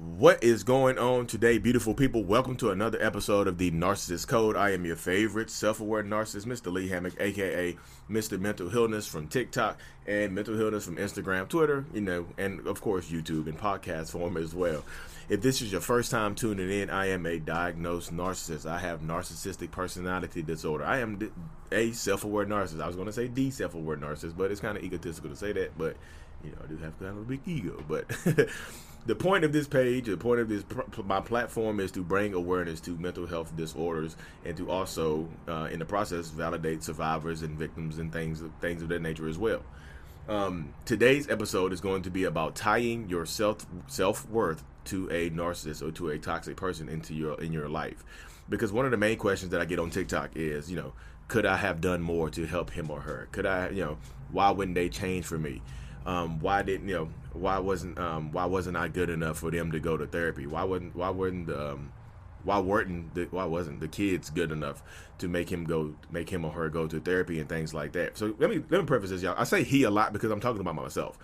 What is going on today, beautiful people? Welcome to another episode of the Narcissist Code. I am your favorite self-aware narcissist, Mr. Lee Hammock, aka Mr. Mental Healness from TikTok and Mental Healness from Instagram, Twitter, you know, and of course YouTube and podcast form as well. If this is your first time tuning in, I am a diagnosed narcissist. I have narcissistic personality disorder. I am a self-aware narcissist. I was going to say the self-aware narcissist, but it's kind of egotistical to say that. But you know, I do have kind of a big ego. But the point of this page, the point of this my platform is to bring awareness to mental health disorders and to also, uh, in the process, validate survivors and victims and things things of that nature as well. Um, today's episode is going to be about tying your self self worth to a narcissist or to a toxic person into your in your life, because one of the main questions that I get on TikTok is, you know, could I have done more to help him or her? Could I, you know, why wouldn't they change for me? Um, why didn't you know? Why wasn't um, why wasn't I good enough for them to go to therapy? Why wasn't why wasn't um, why weren't the, why wasn't the kids good enough to make him go make him or her go to therapy and things like that? So let me let me preface this, y'all. I say he a lot because I'm talking about myself.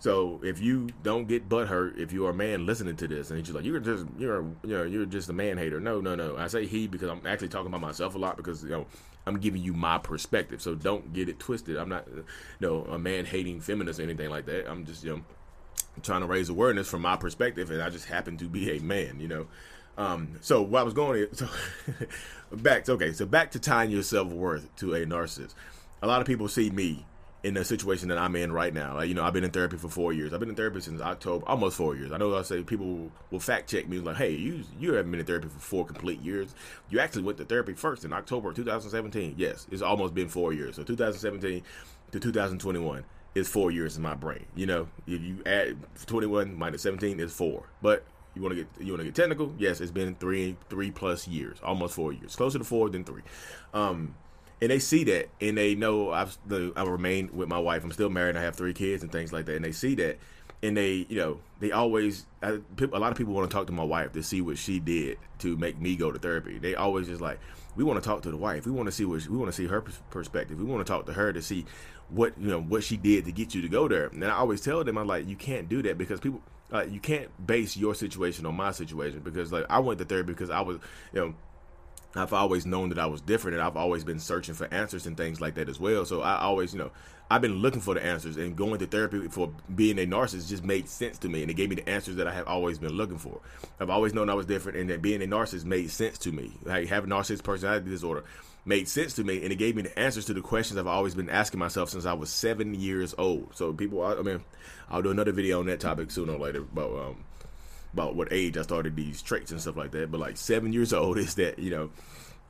So if you don't get butt hurt, if you're a man listening to this and you're like you're just you're you know you're just a man hater. No, no, no. I say he because I'm actually talking about myself a lot because you know I'm giving you my perspective. So don't get it twisted. I'm not you know a man hating feminist or anything like that. I'm just you know trying to raise awareness from my perspective, and I just happen to be a man. You know. Um, so what I was going so back to, okay, so back to tying your self worth to a narcissist. A lot of people see me in the situation that I'm in right now. Like, you know, I've been in therapy for four years. I've been in therapy since October, almost four years. I know I say people will fact check me like, hey, you you haven't been in therapy for four complete years. You actually went to therapy first in October 2017. Yes, it's almost been four years. So 2017 to 2021 is four years in my brain. You know, if you add 21 minus 17 is four. But you want to get you want to get technical? Yes, it's been three three plus years, almost four years, closer to four than three. Um, and they see that and they know I've I remain with my wife. I'm still married. I have three kids and things like that. And they see that, and they you know they always I, a lot of people want to talk to my wife to see what she did to make me go to therapy. They always just like we want to talk to the wife. We want to see what we want to see her perspective. We want to talk to her to see what you know what she did to get you to go there. And I always tell them I'm like you can't do that because people. Uh, you can't base your situation on my situation because like I went to therapy because I was you know I've always known that I was different and I've always been searching for answers and things like that as well. So I always, you know, I've been looking for the answers and going to therapy for being a narcissist just made sense to me and it gave me the answers that I have always been looking for. I've always known I was different and that being a narcissist made sense to me. Like having narcissist personality disorder made sense to me and it gave me the answers to the questions I've always been asking myself since I was seven years old. So people, I, mean, I'll do another video on that topic sooner or later, but um, about what age I started these traits and stuff like that. But like seven years old is that you know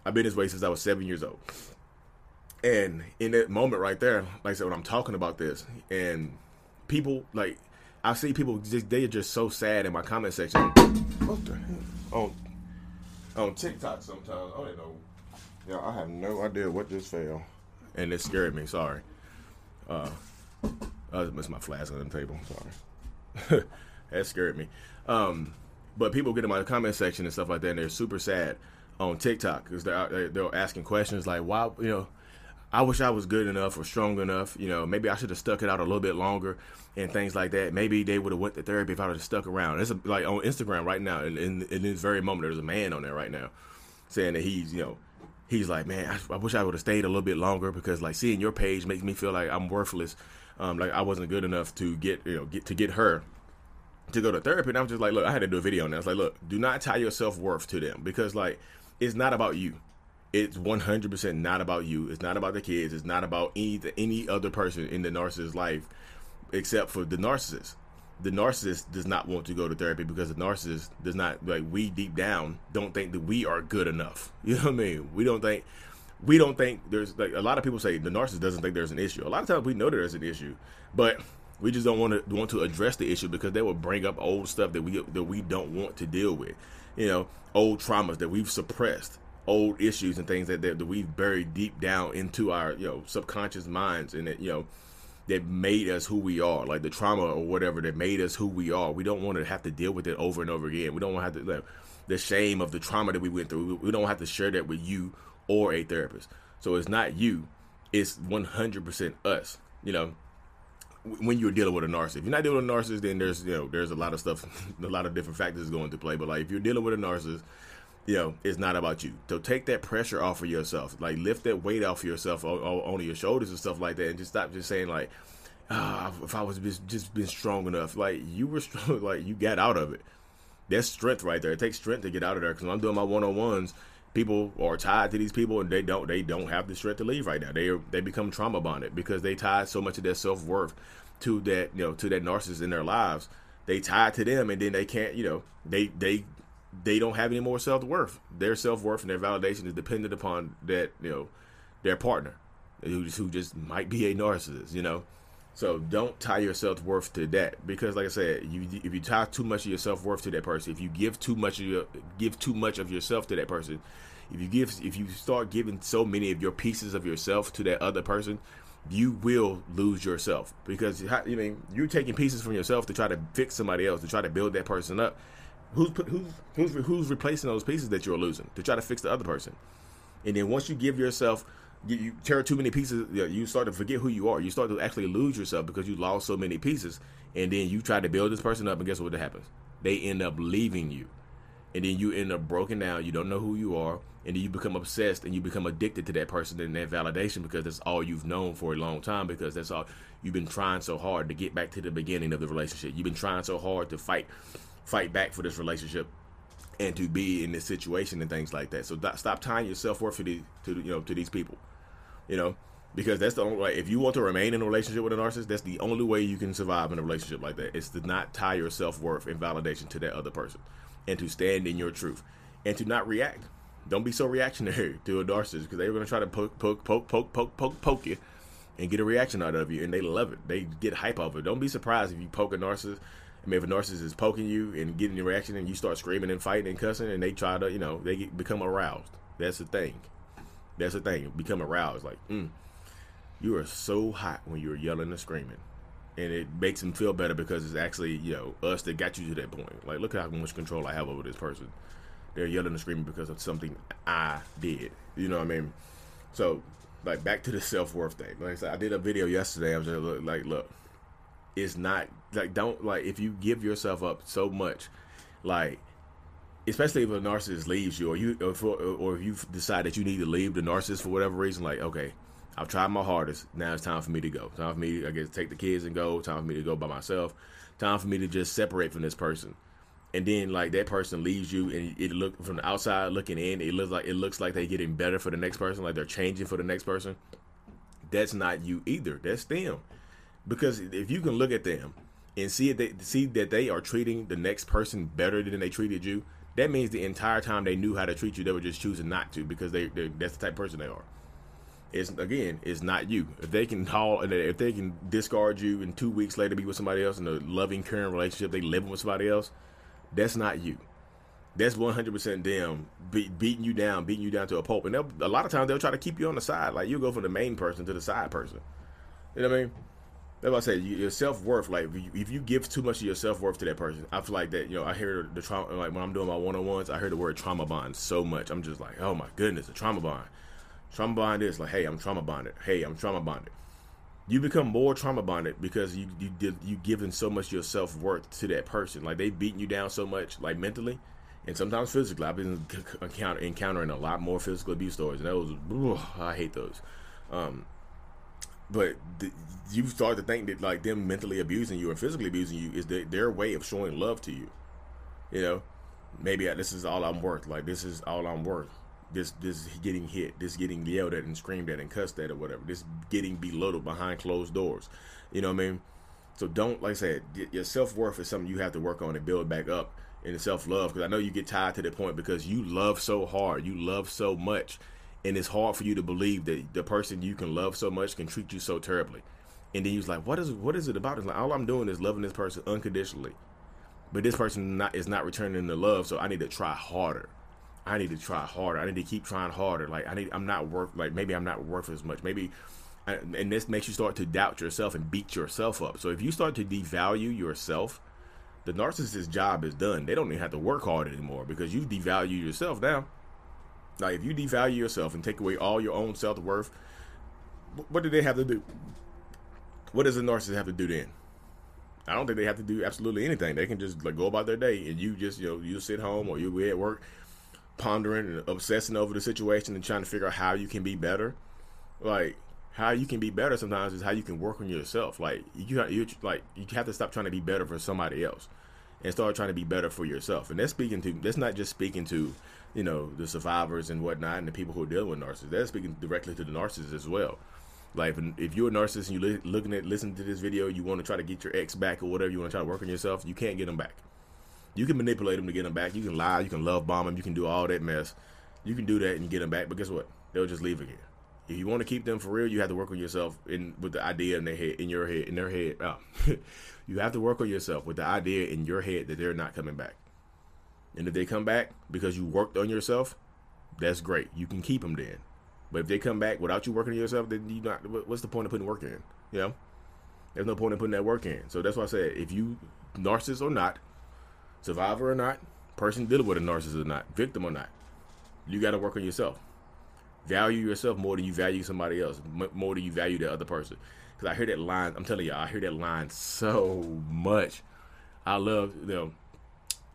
I've been this way since I was seven years old. And in that moment right there, like I said, when I'm talking about this, and people like I see people just they're just so sad in my comment section. What the hell? On on TikTok sometimes. I don't know. Yeah, I have no idea what just fell. And it scared me, sorry. Uh I missed my flask on the table, sorry. that scared me. Um but people get in my comment section and stuff like that and they're super sad on TikTok because they're they're asking questions like, "Why, you know, I wish I was good enough or strong enough. You know, maybe I should have stuck it out a little bit longer and things like that. Maybe they would have went to therapy if I would have stuck around. It's like on Instagram right now, in, in, in, this very moment, there's a man on there right now saying that he's, you know, he's like, man, I, I wish I would have stayed a little bit longer because like seeing your page makes me feel like I'm worthless. Um, like I wasn't good enough to get, you know, get to get her to go to therapy. And I'm just like, look, I had to do a video on that. I was like, look, do not tie your self worth to them because like it's not about you. It's 100% not about you. It's not about the kids. It's not about any any other person in the narcissist's life except for the narcissist. The narcissist does not want to go to therapy because the narcissist does not like we deep down don't think that we are good enough. You know what I mean? We don't think we don't think there's like a lot of people say the narcissist doesn't think there's an issue. A lot of times we know there's an issue, but we just don't want to want to address the issue because they will bring up old stuff that we that we don't want to deal with. you know, old traumas that we've suppressed, old issues and things that, that, that we've buried deep down into our, you know, subconscious minds and that, you know, that made us who we are, like the trauma or whatever that made us who we are. We don't want to have to deal with it over and over again. We don't want to have to, like, the shame of the trauma that we went through. We don't have to share that with you or a therapist. So it's not you, it's 100% us. You know, when you're dealing with a narcissist. If you're not dealing with a narcissist, then there's you know there's a lot of stuff, a lot of different factors going to play. But like if you're dealing with a narcissist, you know it's not about you. So take that pressure off of yourself. Like lift that weight off of yourself on, your shoulders and stuff like that, and just stop just saying like, ah, if I was just, just been strong enough. Like you were strong, like you got out of it. That's strength right there. It takes strength to get out of there. Because I'm doing my one on ones people are tied to these people and they don't they don't have the strength to leave right now. They are, they become trauma bonded because they tie so much of their self worth to that you know to that narcissist in their lives. They tie to them and then they can't you know they they they don't have any more self worth. Their self worth and their validation is dependent upon that you know their partner who just, who just might be a narcissist. You know. So don't tie your self worth to that because, like I said, you if you tie too much of your self worth to that person, if you give too much of your give too much of yourself to that person, if you give if you start giving so many of your pieces of yourself to that other person, you will lose yourself because I mean you're taking pieces from yourself to try to fix somebody else to try to build that person up. Who's who's who's who's replacing those pieces that you're losing to try to fix the other person? And then once you give yourself you, you tear too many pieces, you start to forget who you are. You start to actually lose yourself because you lost so many pieces. And then you try to build this person up, and guess what happens? They end up leaving you. And then you end up broken down. You don't know who you are. And then you become obsessed and you become addicted to that person and that validation because that's all you've known for a long time because that's all you've been trying so hard to get back to the beginning of the relationship. You've been trying so hard to fight fight back for this relationship and to be in this situation and things like that. So stop tying yourself worth to these to you know to these people you know, because that's the only way. If you want to remain in a relationship with a narcissist, that's the only way you can survive in a relationship like that. Is to not tie your self worth and validation to that other person, and to stand in your truth, and to not react. Don't be so reactionary to a narcissist because they're going to try to poke, poke, poke, poke, poke, poke, poke you, and get a reaction out of you, and they love it. They get hype of it. Don't be surprised if you poke a narcissist. I mean, if a narcissist is poking you and getting a reaction, and you start screaming and fighting and cussing, and they try to, you know, they get, become aroused. That's the thing. That's the thing. Become aroused. Like, mm, you are so hot when you're yelling and screaming. And it makes them feel better because it's actually, you know, us that got you to that point. Like, look how much control I have over this person. They're yelling and screaming because of something I did. You know what I mean? So, like, back to the self worth thing. Like I said, I did a video yesterday. I was just like, look, it's not, like, don't, like, if you give yourself up so much, like, especially if a narcissist leaves you, or you, or, for, or if you decide that you need to leave the narcissist for whatever reason, like okay, I've tried my hardest. Now it's time for me to go. Time for me, I guess, take the kids and go. Time for me to go by myself. Time for me to just separate from this person. And then like that person leaves you, and it look from the outside looking in, it looks like it looks like they're getting better for the next person, like they're changing for the next person. That's not you either. That's them. Because if you can look at them and see it, see that they are treating the next person better than they treated you, that means the entire time they knew how to treat you, they were just choosing not to because they that's the type of person they are. It's again, it's not you. If they can haul, if they can discard you and two weeks later be with somebody else in a loving, caring relationship, they living with somebody else. That's not you. That's one hundred percent them be, beating you down, beating you down to a pulp. And a lot of times they'll try to keep you on the side, like you go from the main person to the side person. You know what I mean? That's what I say. Your self worth, like if you, give too much of your self worth to that person, I feel like that. You know, I hear the trauma. Like when I'm doing my one on ones, I hear the word trauma bond so much. I'm just like, oh my goodness, a trauma bond. Trauma bond is like, hey, I'm trauma bonded. Hey, I'm trauma bonded. You become more trauma bonded because you you did you giving so much your self worth to that person. Like they beating you down so much, like mentally, and sometimes physically. I've been encounter, encountering a lot more physical abuse stories, and those, ugh, I hate those. Um, but the, you start to think that like them mentally abusing you or physically abusing you is the, their way of showing love to you. You know, maybe this is all I'm worth. Like this is all I'm worth. This this getting hit, this getting yelled at and screamed at and cussed at or whatever. This getting belittled behind closed doors. You know what I mean? So don't like I said, your self worth is something you have to work on and build back up in self love because I know you get tied to the point because you love so hard, you love so much and it's hard for you to believe that the person you can love so much can treat you so terribly. And then he's like, "What is what is it about?" It's like all I'm doing is loving this person unconditionally. but this person not is not returning the love, so I need to try harder. I need to try harder. I need to keep trying harder. Like I need, I'm not worth. Like maybe I'm not worth as much. Maybe, and this makes you start to doubt yourself and beat yourself up. So if you start to devalue yourself, the narcissist's job is done. They don't even have to work hard anymore because you devalue yourself now. Like if you devalue yourself and take away all your own self worth, what do they have to do? What does a narcissist have to do then? I don't think they have to do absolutely anything. They can just like go about their day, and you just you know you sit home or you be at work, pondering and obsessing over the situation and trying to figure out how you can be better. Like how you can be better sometimes is how you can work on yourself. Like you you like you have to stop trying to be better for somebody else and start trying to be better for yourself. And that's speaking to that's not just speaking to you know the survivors and whatnot and the people who are dealing with narcissists. That's speaking directly to the narcissists as well. Like if you're a narcissist and you're looking at listening to this video, you want to try to get your ex back or whatever, you want to try to work on yourself, you can't get them back. You can manipulate them to get them back. You can lie, you can love bomb them, you can do all that mess. You can do that and get them back, but guess what? They'll just leave again. If you want to keep them for real, you have to work on yourself in with the idea in their head, in your head, in their head. Oh. you have to work on yourself with the idea in your head that they're not coming back. And if they come back because you worked on yourself, that's great. You can keep them then. But if they come back without you working on yourself, then you not. What's the point of putting work in? You know, there's no point in putting that work in. So that's why I said, if you narcissist or not, survivor or not, person dealing with a narcissist or not, victim or not, you got to work on yourself. Value yourself more than you value somebody else, more than you value the other person. Because I hear that line. I'm telling you, I hear that line so much. I love know.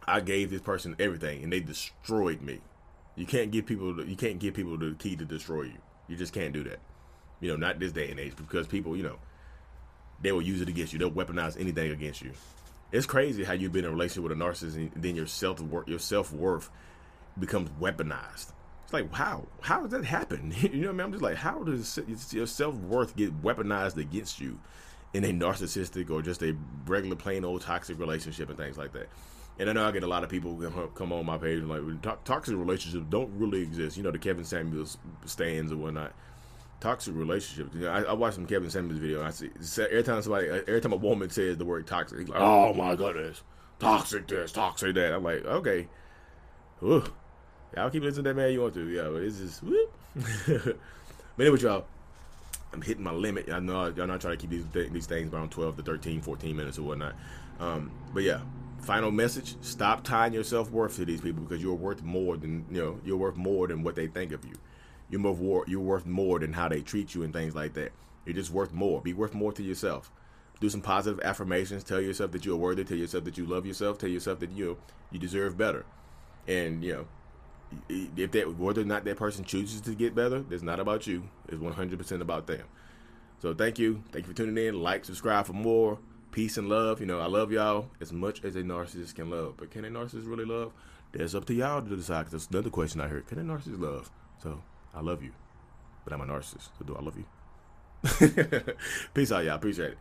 I gave this person everything, and they destroyed me. You can't give people you can't give people the key to destroy you. You just can't do that. You know, not this day and age because people, you know, they will use it against you. They'll weaponize anything against you. It's crazy how you've been in a relationship with a narcissist and then your self worth your self worth becomes weaponized. It's like how how does that happen? you know what I mean? I'm just like how does your self worth get weaponized against you in a narcissistic or just a regular plain old toxic relationship and things like that? And I know I get a lot of people come on my page and like toxic relationships don't really exist. You know the Kevin Samuels stands or whatnot. Toxic relationships. You know, I, I watched some Kevin Samuels video. and I see every time somebody, every time a woman says the word toxic, he's like, "Oh my goodness, toxic this, toxic that." I'm like, okay, Whew. I'll keep listening to that man you want to. Yeah, but it's just. Whoop. but anyway, y'all. I'm hitting my limit. I know y'all not trying to keep these these things around 12 to 13, 14 minutes or whatnot. Um, but yeah, final message stop tying your self-worth to these people because you're worth more than you know you're worth more than what they think of you. You're worth you're worth more than how they treat you and things like that. You're just worth more. Be worth more to yourself. Do some positive affirmations. Tell yourself that you're worthy. Tell yourself that you love yourself. Tell yourself that you you deserve better. And you know if that whether or not that person chooses to get better it's not about you. It's 100% about them. So thank you. Thank you for tuning in. Like subscribe for more peace and love. You know, I love y'all as much as a narcissist can love. But can a narcissist really love? That's up to y'all to decide. That's another question I heard. Can a narcissist love? So I love you, but I'm a narcissist. So do I love you? peace out, y'all. Appreciate it.